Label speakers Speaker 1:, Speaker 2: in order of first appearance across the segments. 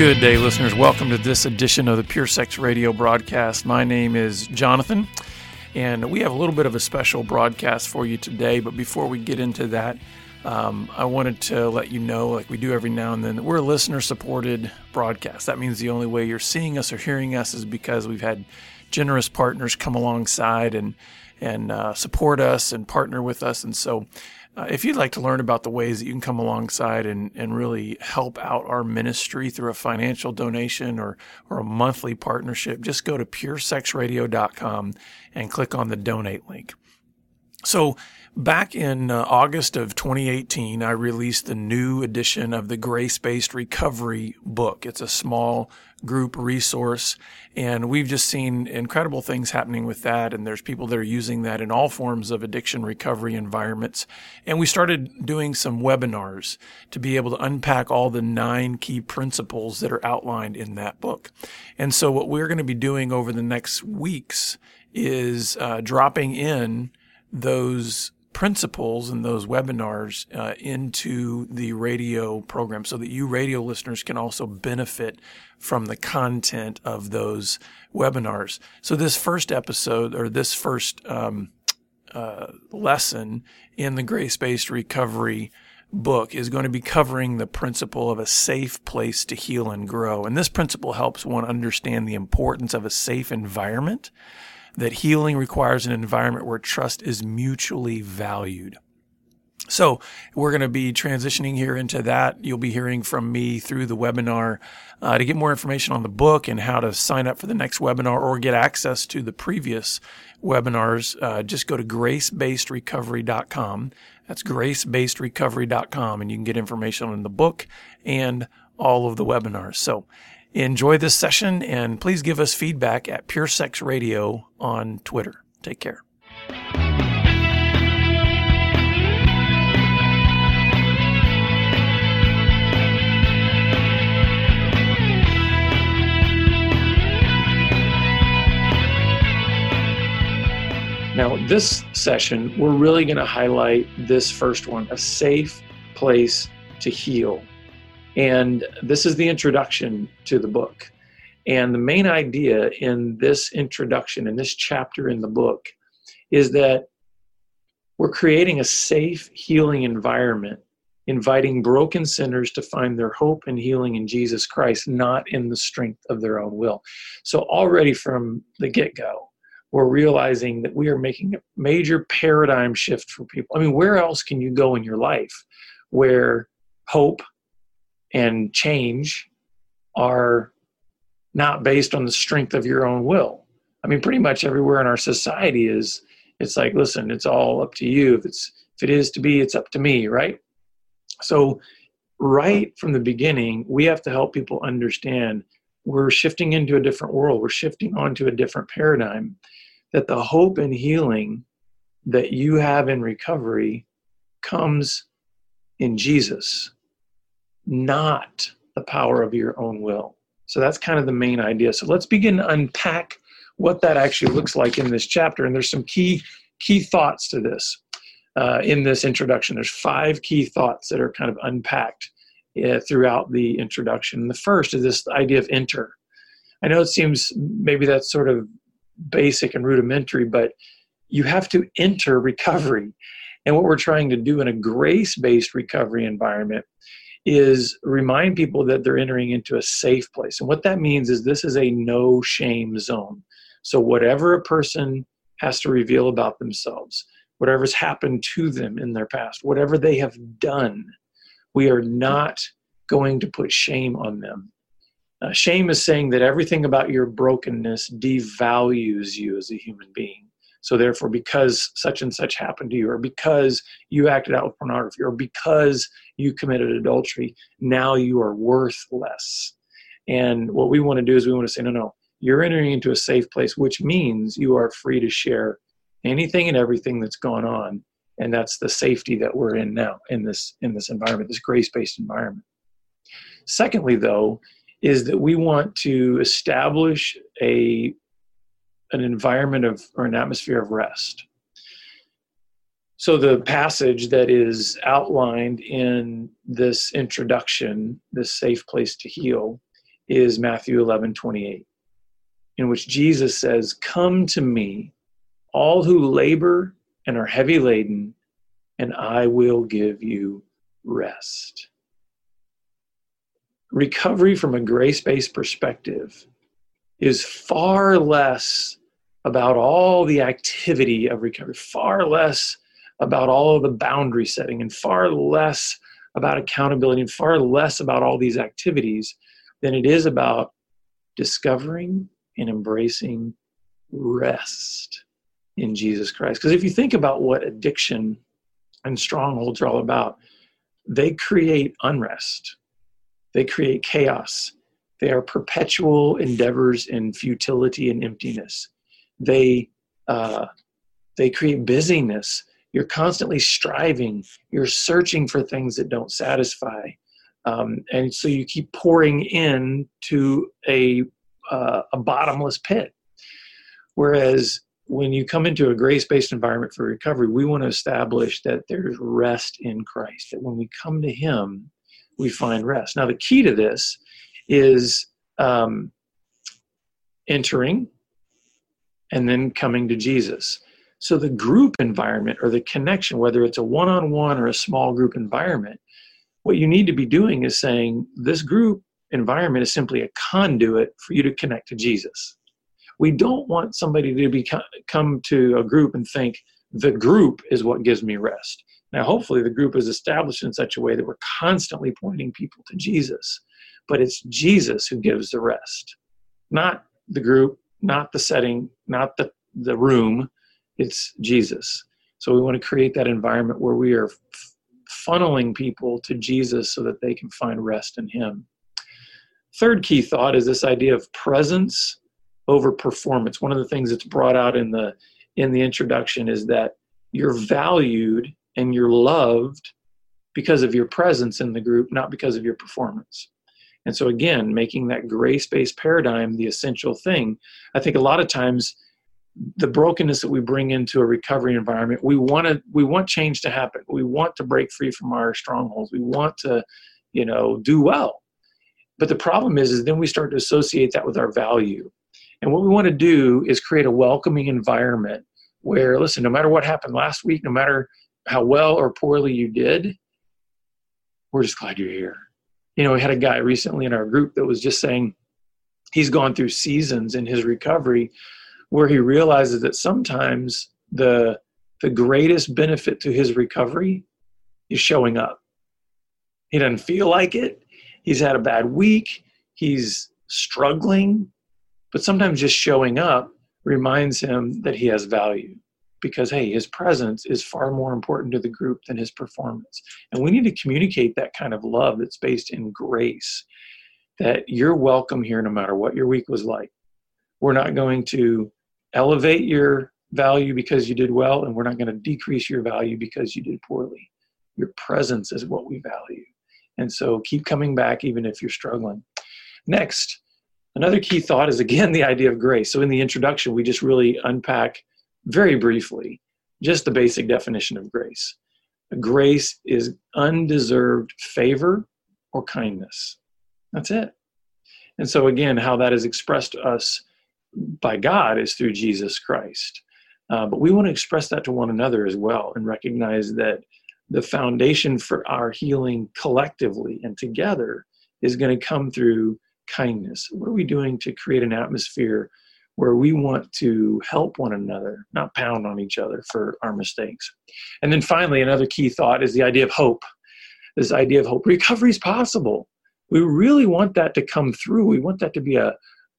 Speaker 1: Good day, listeners. Welcome to this edition of the Pure Sex Radio broadcast. My name is Jonathan, and we have a little bit of a special broadcast for you today. But before we get into that, um, I wanted to let you know, like we do every now and then, that we're a listener supported broadcast. That means the only way you're seeing us or hearing us is because we've had generous partners come alongside and and uh, support us and partner with us. And so uh, if you'd like to learn about the ways that you can come alongside and, and really help out our ministry through a financial donation or, or a monthly partnership, just go to puresexradio.com and click on the donate link. So, back in uh, August of 2018, I released the new edition of the Grace Based Recovery book. It's a small group resource. And we've just seen incredible things happening with that. And there's people that are using that in all forms of addiction recovery environments. And we started doing some webinars to be able to unpack all the nine key principles that are outlined in that book. And so what we're going to be doing over the next weeks is uh, dropping in those principles and those webinars uh, into the radio program so that you radio listeners can also benefit from the content of those webinars. So this first episode or this first um, uh, lesson in the grace-based recovery book is going to be covering the principle of a safe place to heal and grow. And this principle helps one understand the importance of a safe environment that healing requires an environment where trust is mutually valued. So we're going to be transitioning here into that. You'll be hearing from me through the webinar. Uh, to get more information on the book and how to sign up for the next webinar or get access to the previous webinars, uh, just go to gracebasedrecovery.com. That's gracebasedrecovery.com, and you can get information on the book and all of the webinars. So Enjoy this session and please give us feedback at Pure Sex Radio on Twitter. Take care. Now, this session, we're really going to highlight this first one a safe place to heal. And this is the introduction to the book. And the main idea in this introduction, in this chapter in the book, is that we're creating a safe, healing environment, inviting broken sinners to find their hope and healing in Jesus Christ, not in the strength of their own will. So, already from the get go, we're realizing that we are making a major paradigm shift for people. I mean, where else can you go in your life where hope and change are not based on the strength of your own will. I mean, pretty much everywhere in our society is it's like, listen, it's all up to you. If it's if it is to be, it's up to me, right? So right from the beginning, we have to help people understand we're shifting into a different world. We're shifting onto a different paradigm. That the hope and healing that you have in recovery comes in Jesus not the power of your own will. So that's kind of the main idea. So let's begin to unpack what that actually looks like in this chapter. And there's some key key thoughts to this uh, in this introduction. There's five key thoughts that are kind of unpacked uh, throughout the introduction. The first is this idea of enter. I know it seems maybe that's sort of basic and rudimentary, but you have to enter recovery. And what we're trying to do in a grace based recovery environment is remind people that they're entering into a safe place. And what that means is this is a no shame zone. So, whatever a person has to reveal about themselves, whatever's happened to them in their past, whatever they have done, we are not going to put shame on them. Uh, shame is saying that everything about your brokenness devalues you as a human being. So therefore, because such and such happened to you, or because you acted out with pornography, or because you committed adultery, now you are worth less. And what we want to do is we want to say, no, no, you're entering into a safe place, which means you are free to share anything and everything that's gone on. And that's the safety that we're in now in this in this environment, this grace-based environment. Secondly, though, is that we want to establish a an environment of or an atmosphere of rest. So the passage that is outlined in this introduction, this safe place to heal, is Matthew 11 28, in which Jesus says, Come to me, all who labor and are heavy laden, and I will give you rest. Recovery from a grace based perspective is far less about all the activity of recovery, far less about all of the boundary setting, and far less about accountability, and far less about all these activities than it is about discovering and embracing rest in Jesus Christ. Because if you think about what addiction and strongholds are all about, they create unrest, they create chaos, they are perpetual endeavors in futility and emptiness. They uh, they create busyness. You're constantly striving. You're searching for things that don't satisfy, um, and so you keep pouring in to a uh, a bottomless pit. Whereas when you come into a grace-based environment for recovery, we want to establish that there's rest in Christ. That when we come to Him, we find rest. Now, the key to this is um, entering and then coming to Jesus. So the group environment or the connection, whether it's a one on one or a small group environment, what you need to be doing is saying this group environment is simply a conduit for you to connect to Jesus. We don't want somebody to be come to a group and think the group is what gives me rest. Now, hopefully, the group is established in such a way that we're constantly pointing people to Jesus but it's Jesus who gives the rest, not the group, not the setting, not the, the room. It's Jesus. So we want to create that environment where we are f- funneling people to Jesus so that they can find rest in Him. Third key thought is this idea of presence over performance. One of the things that's brought out in the in the introduction is that you're valued and you're loved because of your presence in the group, not because of your performance. And so, again, making that grace based paradigm the essential thing. I think a lot of times the brokenness that we bring into a recovery environment, we want to we want change to happen. We want to break free from our strongholds. We want to, you know, do well. But the problem is, is then we start to associate that with our value. And what we want to do is create a welcoming environment where, listen, no matter what happened last week, no matter how well or poorly you did, we're just glad you're here you know, we had a guy recently in our group that was just saying he's gone through seasons in his recovery where he realizes that sometimes the the greatest benefit to his recovery is showing up. He doesn't feel like it. He's had a bad week. He's struggling, but sometimes just showing up reminds him that he has value because hey his presence is far more important to the group than his performance. And we need to communicate that kind of love that's based in grace that you're welcome here no matter what your week was like. We're not going to elevate your value because you did well and we're not going to decrease your value because you did poorly. Your presence is what we value. And so keep coming back even if you're struggling. Next another key thought is again the idea of grace. So in the introduction we just really unpack very briefly, just the basic definition of grace. Grace is undeserved favor or kindness. That's it. And so, again, how that is expressed to us by God is through Jesus Christ. Uh, but we want to express that to one another as well and recognize that the foundation for our healing collectively and together is going to come through kindness. What are we doing to create an atmosphere where we want to help one another, not pound on each other for our mistakes. And then finally, another key thought is the idea of hope. This idea of hope. Recovery is possible. We really want that to come through. We want that to be a,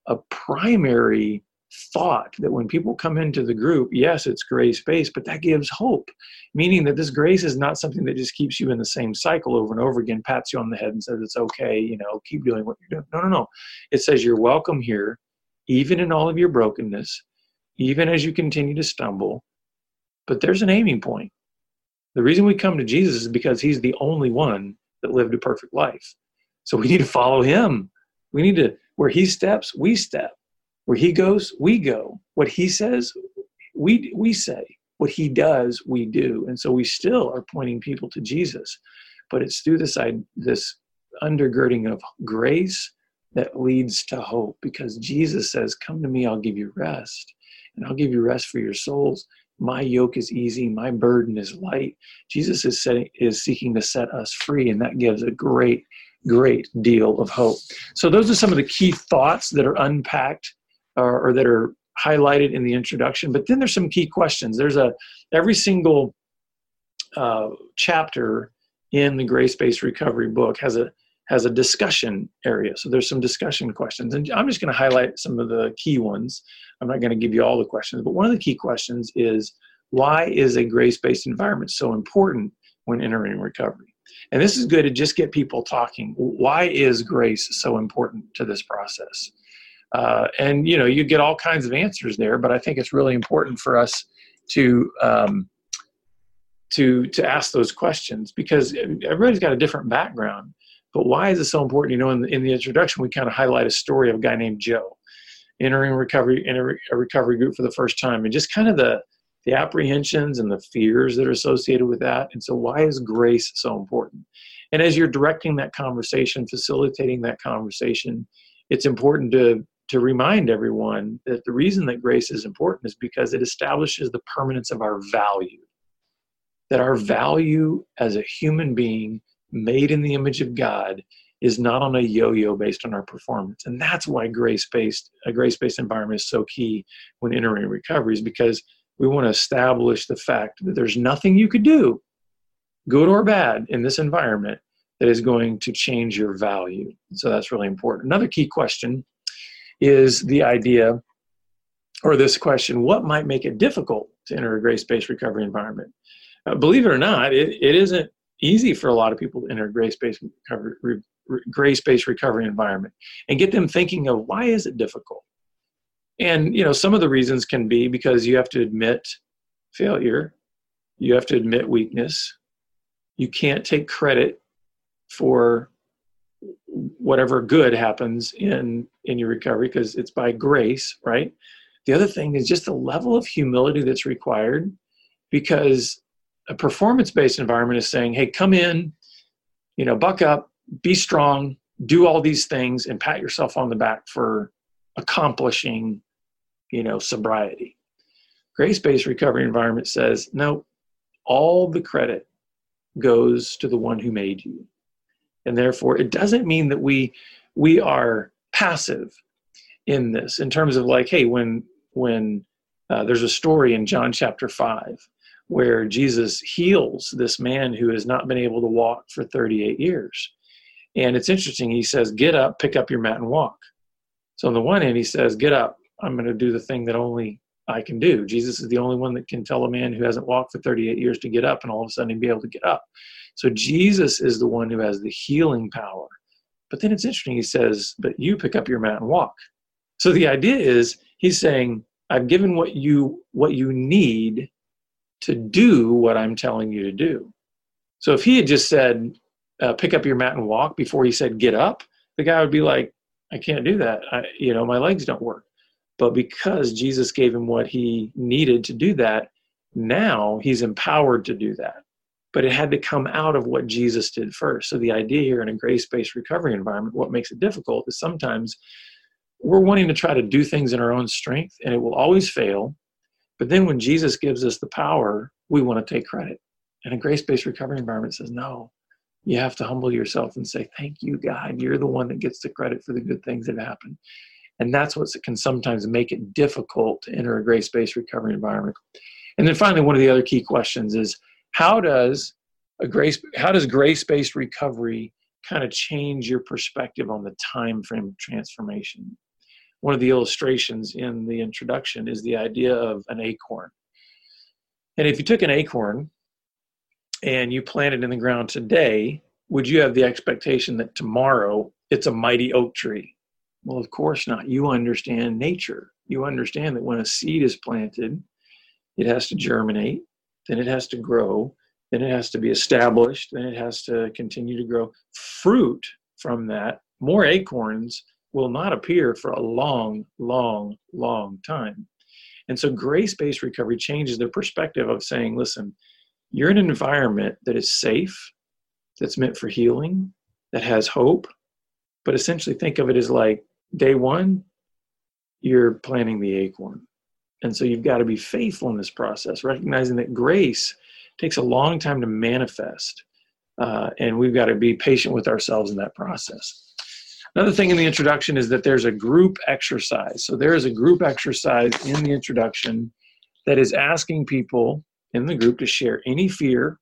Speaker 1: a primary thought that when people come into the group, yes, it's grace based, but that gives hope, meaning that this grace is not something that just keeps you in the same cycle over and over again, pats you on the head and says it's okay, you know, keep doing what you're doing. No, no, no. It says you're welcome here even in all of your brokenness, even as you continue to stumble. But there's an aiming point. The reason we come to Jesus is because he's the only one that lived a perfect life. So we need to follow him. We need to, where he steps, we step. Where he goes, we go. What he says, we, we say. What he does, we do. And so we still are pointing people to Jesus. But it's through this, this undergirding of grace, that leads to hope because Jesus says, Come to me, I'll give you rest, and I'll give you rest for your souls. My yoke is easy, my burden is light. Jesus is, setting, is seeking to set us free, and that gives a great, great deal of hope. So, those are some of the key thoughts that are unpacked or, or that are highlighted in the introduction. But then there's some key questions. There's a every single uh, chapter in the grace-based recovery book has a has a discussion area. So there's some discussion questions, and I'm just going to highlight some of the key ones. I'm not going to give you all the questions, but one of the key questions is why is a grace-based environment so important when entering recovery? And this is good to just get people talking. Why is grace so important to this process? Uh, and you know, you get all kinds of answers there, but I think it's really important for us to um, to to ask those questions because everybody's got a different background. But why is it so important? You know, in the, in the introduction, we kind of highlight a story of a guy named Joe entering recovery in a, a recovery group for the first time, and just kind of the the apprehensions and the fears that are associated with that. And so, why is grace so important? And as you're directing that conversation, facilitating that conversation, it's important to to remind everyone that the reason that grace is important is because it establishes the permanence of our value. That our value as a human being made in the image of God is not on a yo-yo based on our performance. And that's why grace-based a grace-based environment is so key when entering recovery is because we want to establish the fact that there's nothing you could do, good or bad, in this environment that is going to change your value. So that's really important. Another key question is the idea or this question what might make it difficult to enter a grace based recovery environment? Uh, believe it or not, it, it isn't easy for a lot of people to enter a grace based recovery, re, grace based recovery environment and get them thinking of why is it difficult? And you know, some of the reasons can be because you have to admit failure, you have to admit weakness, you can't take credit for whatever good happens in in your recovery because it's by grace right the other thing is just the level of humility that's required because a performance based environment is saying hey come in you know buck up be strong do all these things and pat yourself on the back for accomplishing you know sobriety. Grace based recovery environment says no all the credit goes to the one who made you. And therefore it doesn't mean that we we are passive in this in terms of like hey when when uh, there's a story in john chapter 5 where jesus heals this man who has not been able to walk for 38 years and it's interesting he says get up pick up your mat and walk so on the one hand he says get up i'm going to do the thing that only i can do jesus is the only one that can tell a man who hasn't walked for 38 years to get up and all of a sudden be able to get up so Jesus is the one who has the healing power. But then it's interesting, he says, but you pick up your mat and walk. So the idea is he's saying, I've given what you what you need to do what I'm telling you to do. So if he had just said, uh, pick up your mat and walk before he said get up, the guy would be like, I can't do that. I, you know, my legs don't work. But because Jesus gave him what he needed to do that, now he's empowered to do that but it had to come out of what Jesus did first. So the idea here in a grace-based recovery environment, what makes it difficult is sometimes we're wanting to try to do things in our own strength and it will always fail. But then when Jesus gives us the power, we want to take credit. And a grace-based recovery environment says, no, you have to humble yourself and say, thank you, God. You're the one that gets the credit for the good things that happen. And that's what can sometimes make it difficult to enter a grace-based recovery environment. And then finally, one of the other key questions is, how does a grace how does grace-based recovery kind of change your perspective on the time frame of transformation one of the illustrations in the introduction is the idea of an acorn. And if you took an acorn and you planted in the ground today would you have the expectation that tomorrow it's a mighty oak tree? Well of course not. You understand nature. You understand that when a seed is planted it has to germinate then it has to grow, then it has to be established, then it has to continue to grow. Fruit from that, more acorns will not appear for a long, long, long time. And so grace based recovery changes the perspective of saying, listen, you're in an environment that is safe, that's meant for healing, that has hope, but essentially think of it as like day one, you're planting the acorn. And so you've got to be faithful in this process, recognizing that grace takes a long time to manifest. Uh, and we've got to be patient with ourselves in that process. Another thing in the introduction is that there's a group exercise. So there is a group exercise in the introduction that is asking people in the group to share any fear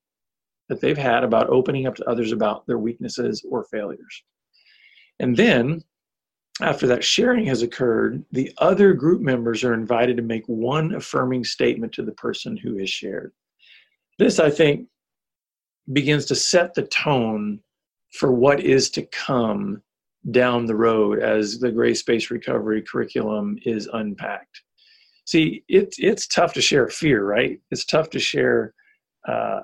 Speaker 1: that they've had about opening up to others about their weaknesses or failures. And then after that sharing has occurred, the other group members are invited to make one affirming statement to the person who has shared. This, I think, begins to set the tone for what is to come down the road as the grace based recovery curriculum is unpacked. See, it's it's tough to share fear, right? It's tough to share, uh,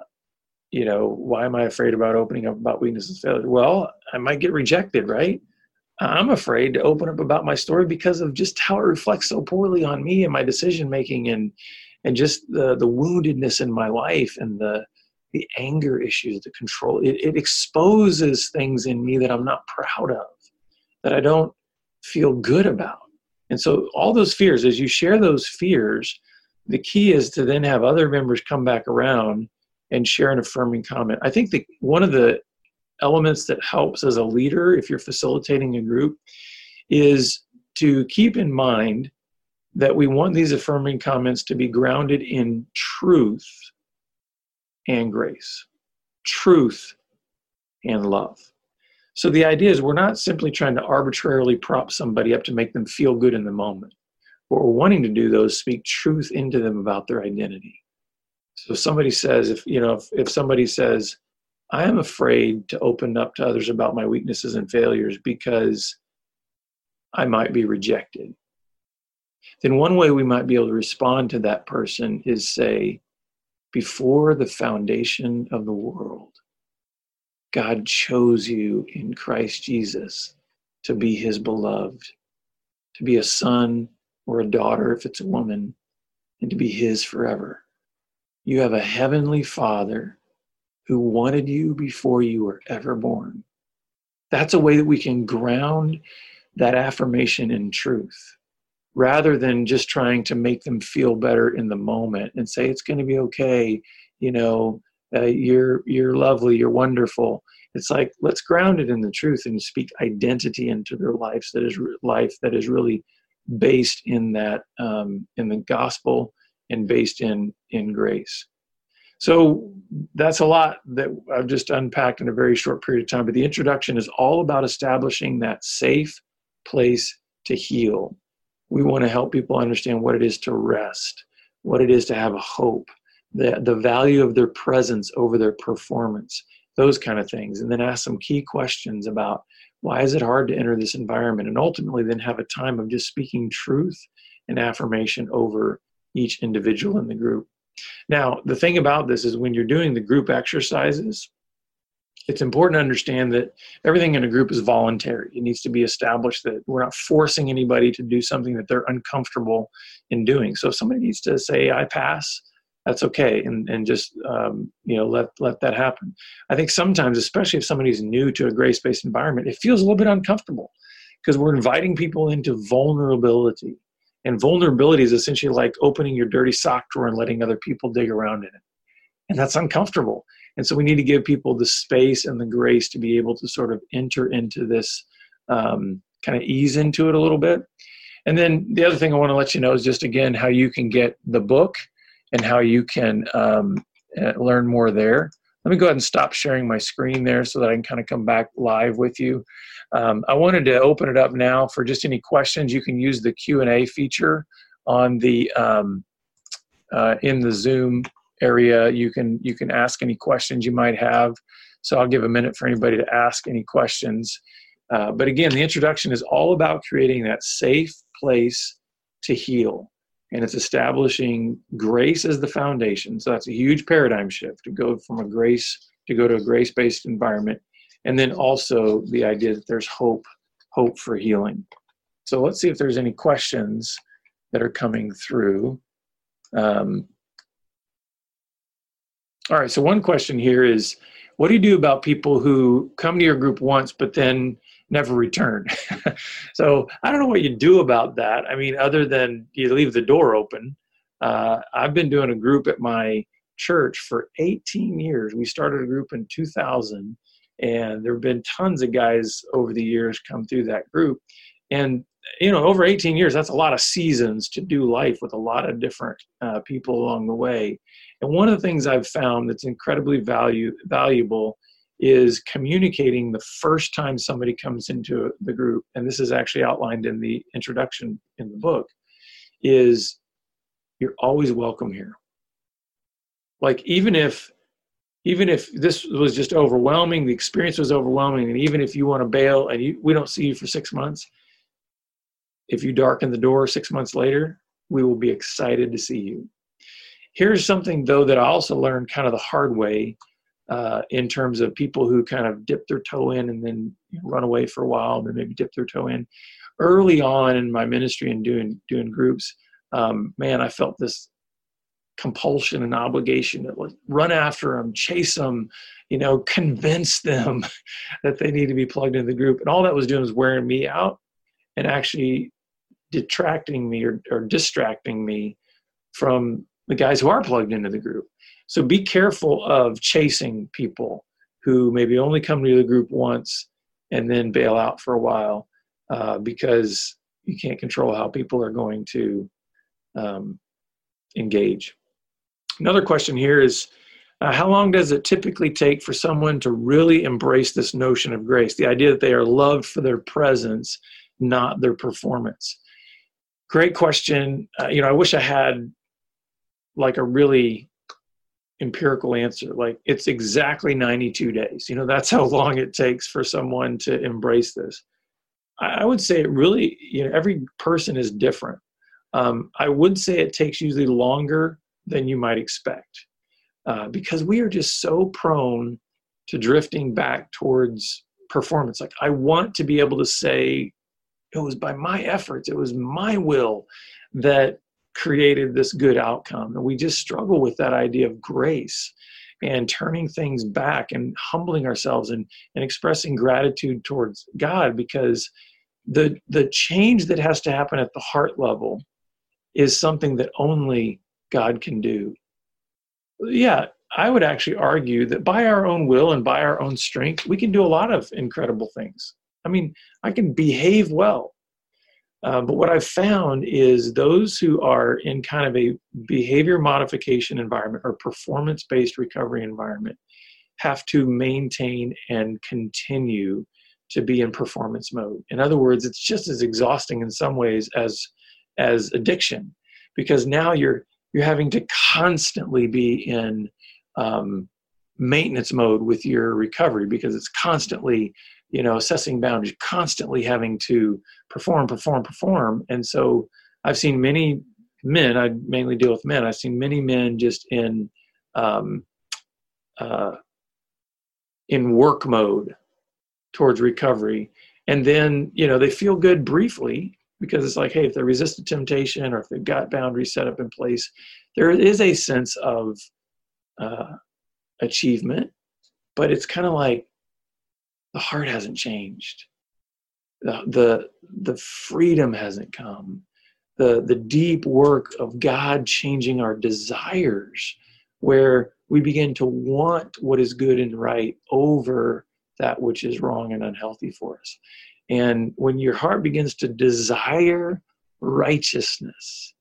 Speaker 1: you know, why am I afraid about opening up about weaknesses and failure? Well, I might get rejected, right? I'm afraid to open up about my story because of just how it reflects so poorly on me and my decision making and and just the the woundedness in my life and the the anger issues, the control. It, it exposes things in me that I'm not proud of, that I don't feel good about. And so all those fears, as you share those fears, the key is to then have other members come back around and share an affirming comment. I think that one of the elements that helps as a leader if you're facilitating a group is to keep in mind that we want these affirming comments to be grounded in truth and grace, truth and love. So the idea is we're not simply trying to arbitrarily prop somebody up to make them feel good in the moment. What we're wanting to do though is speak truth into them about their identity. So somebody says, if you know, if, if somebody says, I am afraid to open up to others about my weaknesses and failures because I might be rejected. Then, one way we might be able to respond to that person is say, Before the foundation of the world, God chose you in Christ Jesus to be his beloved, to be a son or a daughter if it's a woman, and to be his forever. You have a heavenly Father who wanted you before you were ever born. That's a way that we can ground that affirmation in truth rather than just trying to make them feel better in the moment and say it's going to be okay you know uh, you're you're lovely you're wonderful it's like let's ground it in the truth and speak identity into their lives that is life that is really based in that um, in the gospel and based in in grace so that's a lot that I've just unpacked in a very short period of time. But the introduction is all about establishing that safe place to heal. We want to help people understand what it is to rest, what it is to have a hope, the, the value of their presence over their performance, those kind of things. And then ask some key questions about why is it hard to enter this environment? And ultimately, then have a time of just speaking truth and affirmation over each individual in the group. Now, the thing about this is when you're doing the group exercises, it's important to understand that everything in a group is voluntary. It needs to be established that we're not forcing anybody to do something that they're uncomfortable in doing. So if somebody needs to say, I pass, that's okay and, and just um, you know let let that happen i think sometimes especially if somebody's new to a grace-based environment it feels a little bit uncomfortable because we're inviting people into vulnerability and vulnerability is essentially like opening your dirty sock drawer and letting other people dig around in it. And that's uncomfortable. And so we need to give people the space and the grace to be able to sort of enter into this, um, kind of ease into it a little bit. And then the other thing I want to let you know is just again how you can get the book and how you can um, uh, learn more there. Let me go ahead and stop sharing my screen there so that I can kind of come back live with you. Um, I wanted to open it up now for just any questions. You can use the Q and A feature on the um, uh, in the Zoom area. You can you can ask any questions you might have. So I'll give a minute for anybody to ask any questions. Uh, but again, the introduction is all about creating that safe place to heal. And it's establishing grace as the foundation. So that's a huge paradigm shift to go from a grace to go to a grace based environment and then also the idea that there's hope hope for healing so let's see if there's any questions that are coming through um, all right so one question here is what do you do about people who come to your group once but then never return? so I don't know what you do about that. I mean, other than you leave the door open. Uh, I've been doing a group at my church for 18 years. We started a group in 2000, and there have been tons of guys over the years come through that group. And you know, over 18 years, that's a lot of seasons to do life with a lot of different uh, people along the way. And one of the things I've found that's incredibly value, valuable is communicating the first time somebody comes into the group. And this is actually outlined in the introduction in the book is you're always welcome here. Like even if even if this was just overwhelming, the experience was overwhelming, and even if you want to bail and you, we don't see you for six months, if you darken the door six months later, we will be excited to see you. Here's something, though, that I also learned kind of the hard way uh, in terms of people who kind of dip their toe in and then run away for a while and then maybe dip their toe in. Early on in my ministry and doing doing groups, um, man, I felt this compulsion and obligation to like run after them, chase them, you know, convince them that they need to be plugged into the group. And all that was doing was wearing me out and actually detracting me or, or distracting me from the guys who are plugged into the group. So be careful of chasing people who maybe only come to the group once and then bail out for a while uh, because you can't control how people are going to um, engage. Another question here is uh, how long does it typically take for someone to really embrace this notion of grace, the idea that they are loved for their presence, not their performance? Great question. Uh, you know, I wish I had like a really empirical answer. Like it's exactly 92 days. You know, that's how long it takes for someone to embrace this. I, would say it really, you know, every person is different. Um, I would say it takes usually longer than you might expect uh, because we are just so prone to drifting back towards performance. Like, I want to be able to say, it was by my efforts, it was my will that created this good outcome. And we just struggle with that idea of grace and turning things back and humbling ourselves and, and expressing gratitude towards God because the the change that has to happen at the heart level is something that only God can do. Yeah, I would actually argue that by our own will and by our own strength, we can do a lot of incredible things. I mean, I can behave well. Uh, but what I've found is those who are in kind of a behavior modification environment or performance based recovery environment have to maintain and continue to be in performance mode. In other words, it's just as exhausting in some ways as as addiction because now you're you're having to constantly be in um, maintenance mode with your recovery because it's constantly you know assessing boundaries constantly having to perform perform perform. And so i've seen many men i mainly deal with men i've seen many men just in um, uh, in work mode towards recovery. And then you know they feel good briefly because it's like, hey, if they resist the temptation or if they've got boundaries set up in place, there is a sense of uh, achievement, but it's kind of like the heart hasn't changed. The, the, the freedom hasn't come. The, the deep work of God changing our desires, where we begin to want what is good and right over that which is wrong and unhealthy for us. And when your heart begins to desire righteousness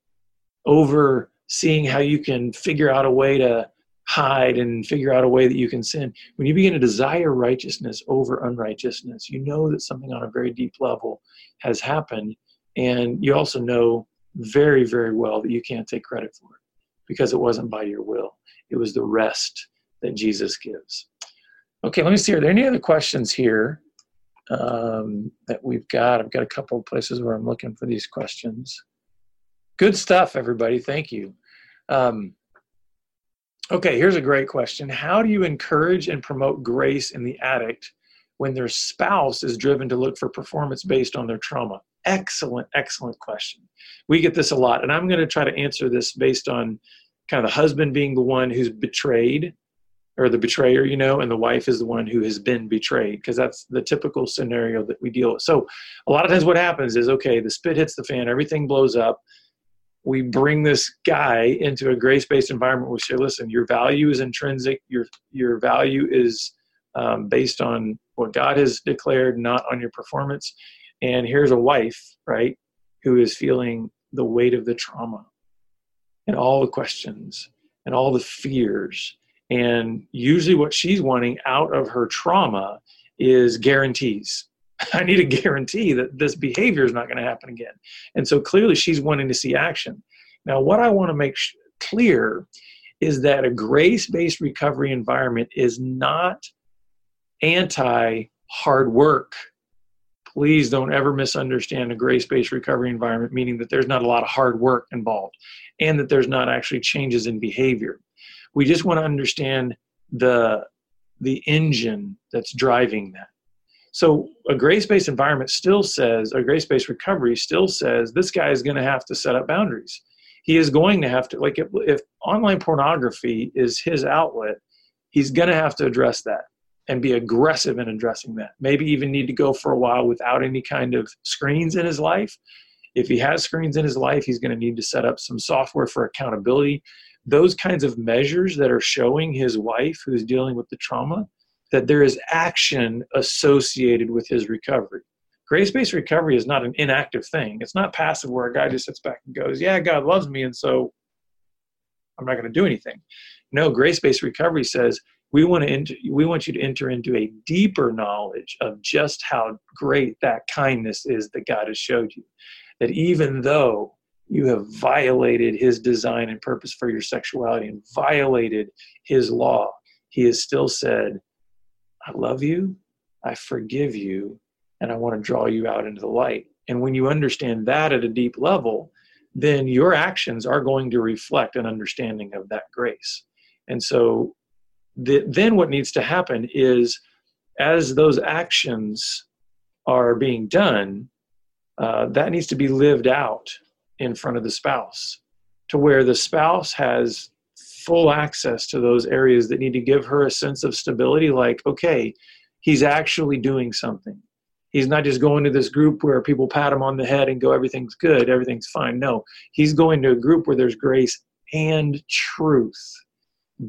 Speaker 1: over seeing how you can figure out a way to hide and figure out a way that you can sin, when you begin to desire righteousness over unrighteousness, you know that something on a very deep level has happened. And you also know very, very well that you can't take credit for it because it wasn't by your will, it was the rest that Jesus gives. Okay, let me see. Are there any other questions here? um, that we've got. I've got a couple of places where I'm looking for these questions. Good stuff, everybody. Thank you. Um, okay, here's a great question How do you encourage and promote grace in the addict when their spouse is driven to look for performance based on their trauma? Excellent, excellent question. We get this a lot, and I'm going to try to answer this based on kind of the husband being the one who's betrayed or the betrayer, you know, and the wife is the one who has been betrayed because that's the typical scenario that we deal with. So a lot of times what happens is okay, the spit hits the fan, everything blows up. We bring this guy into a grace-based environment. We say, listen, your value is intrinsic. Your your value is um, based on what God has declared, not on your performance. And here's a wife, right, who is feeling the weight of the trauma and all the questions and all the fears and usually, what she's wanting out of her trauma is guarantees. I need a guarantee that this behavior is not going to happen again. And so clearly, she's wanting to see action. Now, what I want to make clear is that a grace based recovery environment is not anti hard work. Please don't ever misunderstand a grace based recovery environment, meaning that there's not a lot of hard work involved and that there's not actually changes in behavior. We just want to understand the the engine that's driving that. So a grace-based environment still says, a grace-based recovery still says this guy is going to have to set up boundaries. He is going to have to, like if, if online pornography is his outlet, he's going to have to address that and be aggressive in addressing that. Maybe even need to go for a while without any kind of screens in his life. If he has screens in his life, he's going to need to set up some software for accountability those kinds of measures that are showing his wife who's dealing with the trauma that there is action associated with his recovery. Grace based recovery is not an inactive thing. It's not passive where a guy just sits back and goes, Yeah, God loves me, and so I'm not going to do anything. No, grace based recovery says, we want to enter, we want you to enter into a deeper knowledge of just how great that kindness is that God has showed you. That even though you have violated his design and purpose for your sexuality and violated his law. He has still said, I love you, I forgive you, and I want to draw you out into the light. And when you understand that at a deep level, then your actions are going to reflect an understanding of that grace. And so the, then what needs to happen is as those actions are being done, uh, that needs to be lived out in front of the spouse to where the spouse has full access to those areas that need to give her a sense of stability like okay he's actually doing something. He's not just going to this group where people pat him on the head and go everything's good everything's fine. No he's going to a group where there's grace and truth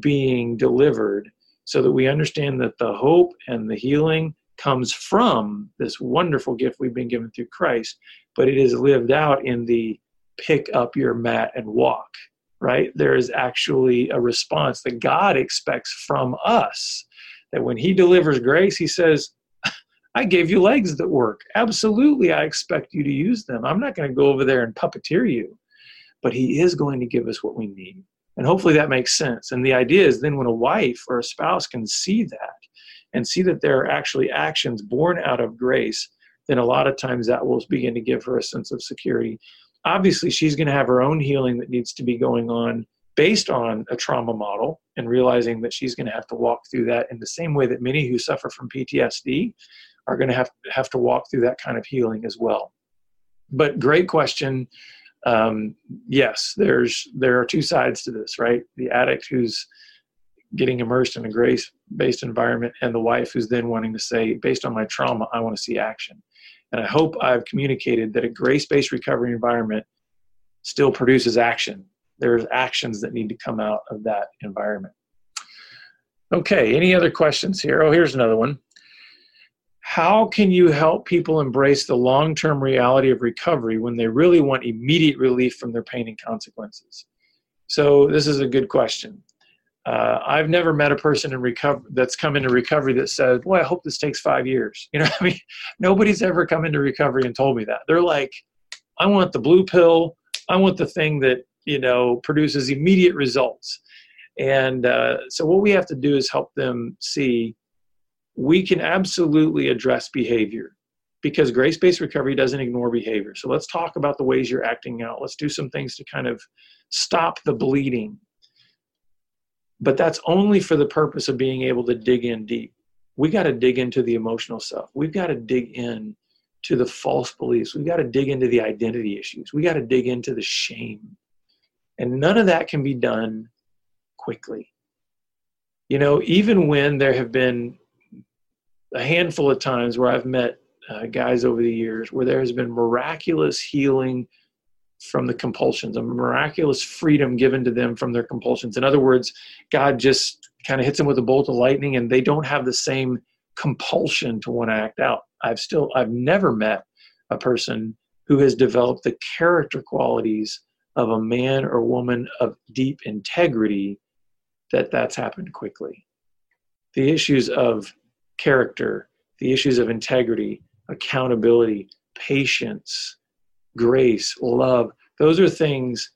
Speaker 1: being delivered so that we understand that the hope and the healing comes from this wonderful gift we've been given through Christ but it is lived out in the pick up your mat and walk, right? There is actually a response that God expects from us. That when He delivers grace, He says, I gave you legs that work. Absolutely, I expect you to use them. I'm not going to go over there and puppeteer you, but He is going to give us what we need. And hopefully that makes sense. And the idea is then when a wife or a spouse can see that and see that there are actually actions born out of grace, then a lot of times that will begin to give her a sense of security obviously she's going to have her own healing that needs to be going on based on a trauma model and realizing that she's going to have to walk through that in the same way that many who suffer from PTSD are going to have have to walk through that kind of healing as well. But great question. Um, yes, there's there are two sides to this, right? The addict who's getting immersed in a grace-based environment, and the wife who's then wanting to say, based on my trauma, I want to see action. And I hope I've communicated that a grace based recovery environment still produces action. There's actions that need to come out of that environment. Okay, any other questions here? Oh, here's another one. How can you help people embrace the long term reality of recovery when they really want immediate relief from their pain and consequences? So, this is a good question. Uh, I've never met a person in recovery that's come into recovery that said, "Boy, I hope this takes five years." You know, I mean, nobody's ever come into recovery and told me that. They're like, "I want the blue pill. I want the thing that you know produces immediate results." And uh, so, what we have to do is help them see we can absolutely address behavior because grace-based recovery doesn't ignore behavior. So let's talk about the ways you're acting out. Let's do some things to kind of stop the bleeding but that's only for the purpose of being able to dig in deep. We got to dig into the emotional stuff. We've got to dig in to the false beliefs. We've got to dig into the identity issues. We got to dig into the shame. And none of that can be done quickly. you know, even when there have been a handful of times where I've met uh, guys over the years where there has been miraculous healing from the compulsions, a miraculous freedom given to them from their compulsions. In other words, God just kind of hits them with a bolt of lightning and they don't have the same compulsion to want to act out. I've still, I've never met a person who has developed the character qualities of a man or woman of deep integrity that that's happened quickly. The issues of character, the issues of integrity, accountability, patience, grace, love, those are things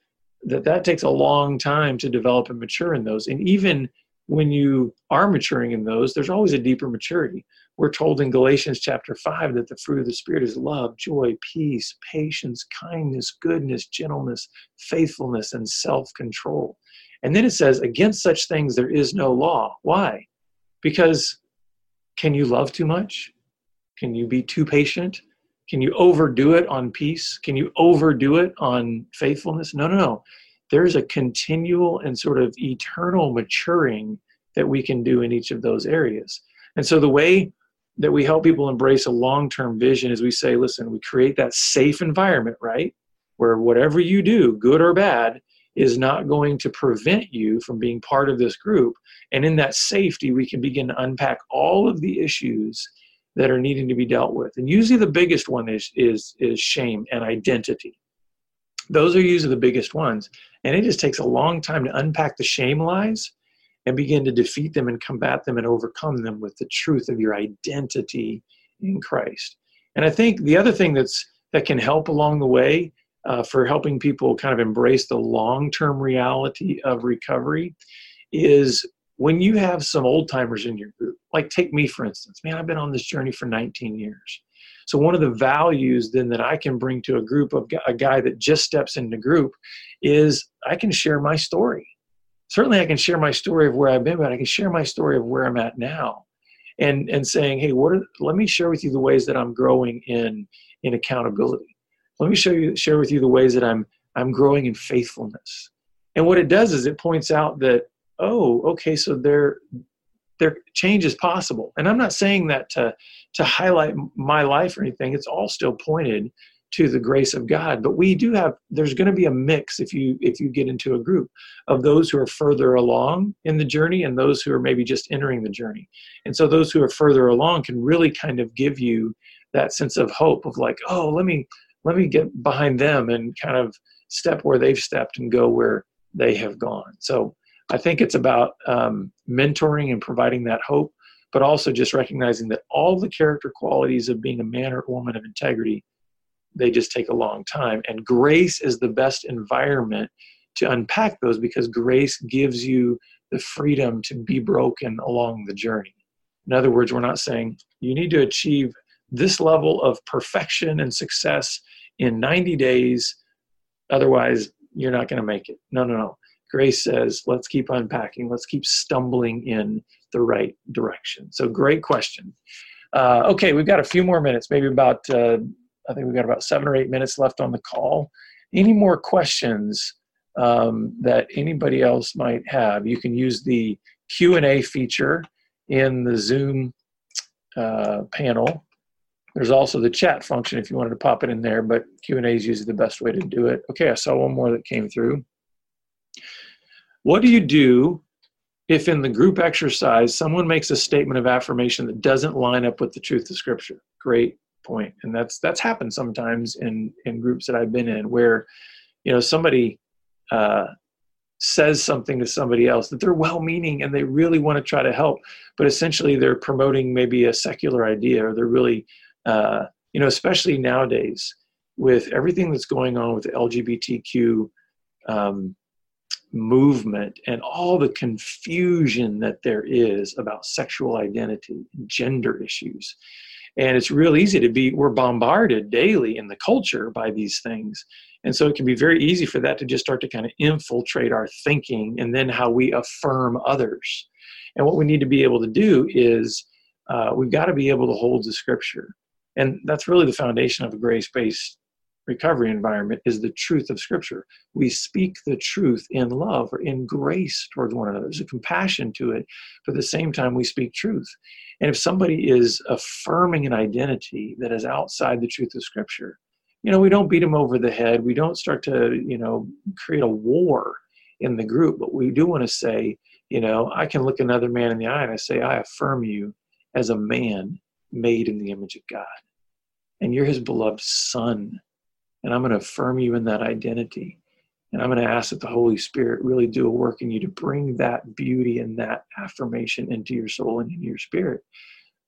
Speaker 1: that that takes a long time to develop and mature in those. And even when you are maturing in those, there's always a deeper maturity. We're told in Galatians chapter 5 that the fruit of the Spirit is love, joy, peace, patience, kindness, goodness, gentleness, faithfulness, and self control. And then it says, against such things there is no law. Why? Because can you love too much? Can you be too patient? Can you overdo it on peace? Can you overdo it on faithfulness? No, no, no. There's a continual and sort of eternal maturing that we can do in each of those areas. And so the way that we help people embrace a long term vision is we say, listen, we create that safe environment, right? Where whatever you do, good or bad, is not going to prevent you from being part of this group. And in that safety, we can begin to unpack all of the issues that are needing to be dealt with. And usually the biggest one is is is shame and identity. Those are usually the biggest ones. And it just takes a long time to unpack the shame lies and begin to defeat them and combat them and overcome them with the truth of your identity in Christ. And I think the other thing that's that can help along the way uh, for helping people kind of embrace the long term reality of recovery is when you have some old timers in your group, like take me for instance, man, I've been on this journey for 19 years. So one of the values then that I can bring to a group of a guy that just steps into group is I can share my story. Certainly I can share my story of where I've been, but I can share my story of where I'm at now. And and saying, hey, what are, let me share with you the ways that I'm growing in in accountability let me show you share with you the ways that i'm i'm growing in faithfulness and what it does is it points out that oh okay so there there change is possible. And i'm not saying that to to highlight my life or anything. It's all still pointed to the grace of god. But we do have there's going to be a mix if you if you get into a group of those who are further along in the journey and those who are maybe just entering the journey. And so those who are further along can really kind of give you that sense of hope of like oh let me let me get behind them and kind of step where they've stepped and go where they have gone. So I think it's about um, mentoring and providing that hope, but also just recognizing that all the character qualities of being a man or woman of integrity, they just take a long time. And grace is the best environment to unpack those because grace gives you the freedom to be broken along the journey. In other words, we're not saying you need to achieve this level of perfection and success in 90 days. Otherwise, you're not going to make it. No, no, no. Grace says, let's keep unpacking. Let's keep stumbling in the right direction. So, great question. Uh, okay, we've got a few more minutes, maybe about, uh, I think we've got about seven or eight minutes left on the call. Any more questions um, that anybody else might have? You can use the Q&A feature in the Zoom uh, panel there's also the chat function if you wanted to pop it in there, but Q&A is usually the best way to do it. Okay, I saw one more that came through. What do you do if in the group exercise someone makes a statement of affirmation that doesn't line up with the truth of scripture? Great point. And that's that's happened sometimes in in groups that I've been in where you know somebody uh, says something to somebody else that they're well meaning and they really want to try to help, but essentially they're promoting maybe a secular idea or they're really uh, you know, especially nowadays with everything that's going on with LGBTQ um, movement and all the confusion that there is about sexual identity, gender issues. And it's real easy to be, we're bombarded daily in the culture by these things. And so it can be very easy for that to just start to kind of infiltrate our thinking and then how we affirm others. And what we need to be able to do is uh, we've got to be able to hold the scripture and that's really the foundation of a grace-based recovery environment is the truth of Scripture. We speak the truth in love or in grace towards one another. There's a compassion to it, but at the same time, we speak truth. And if somebody is affirming an identity that is outside the truth of Scripture, you know, we don't beat them over the head. We don't start to, you know, create a war in the group, but we do want to say, you know, I can look another man in the eye and I say, I affirm you as a man made in the image of God. And you're his beloved son. And I'm going to affirm you in that identity. And I'm going to ask that the Holy Spirit really do a work in you to bring that beauty and that affirmation into your soul and into your spirit.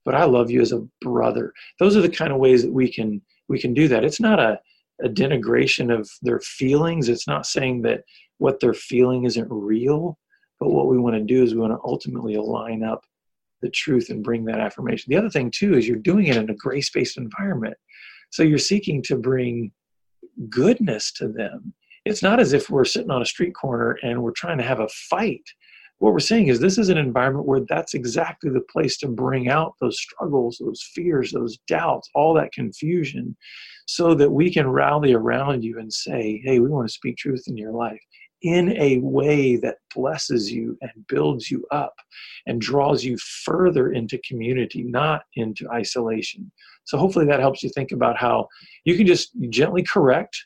Speaker 1: But I love you as a brother. Those are the kind of ways that we can we can do that. It's not a, a denigration of their feelings. It's not saying that what they're feeling isn't real. But what we want to do is we want to ultimately align up the truth and bring that affirmation. The other thing too is you're doing it in a grace-based environment. So you're seeking to bring goodness to them. It's not as if we're sitting on a street corner and we're trying to have a fight. What we're saying is this is an environment where that's exactly the place to bring out those struggles, those fears, those doubts, all that confusion, so that we can rally around you and say, hey, we want to speak truth in your life in a way that blesses you and builds you up and draws you further into community, not into isolation. So hopefully that helps you think about how you can just gently correct.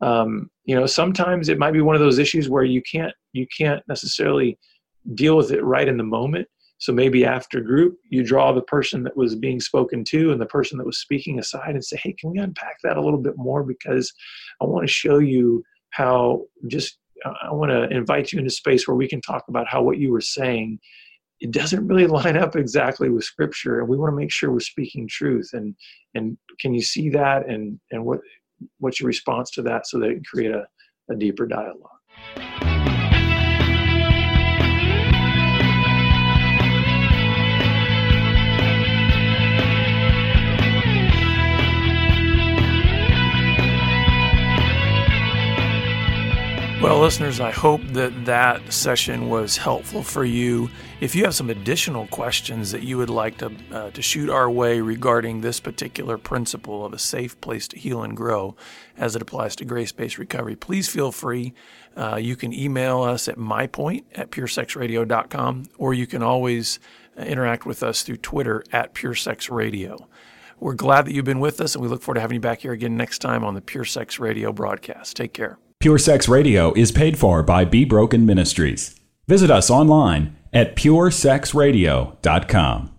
Speaker 1: Um, you know, sometimes it might be one of those issues where you can't you can't necessarily deal with it right in the moment. So maybe after group, you draw the person that was being spoken to and the person that was speaking aside and say, "Hey, can we unpack that a little bit more? Because I want to show you how just I want to invite you into space where we can talk about how what you were saying it doesn't really line up exactly with scripture and we want to make sure we're speaking truth and and can you see that and and what what's your response to that so that it can create a, a deeper dialogue Well, listeners, I hope that that session was helpful for you. If you have some additional questions that you would like to, uh, to shoot our way regarding this particular principle of a safe place to heal and grow as it applies to grace based recovery, please feel free. Uh, you can email us at mypoint at puresexradio.com, or you can always interact with us through Twitter at puresexradio. We're glad that you've been with us, and we look forward to having you back here again next time on the Pure Sex Radio broadcast. Take care.
Speaker 2: Pure Sex Radio is paid for by Be Broken Ministries. Visit us online at puresexradio.com.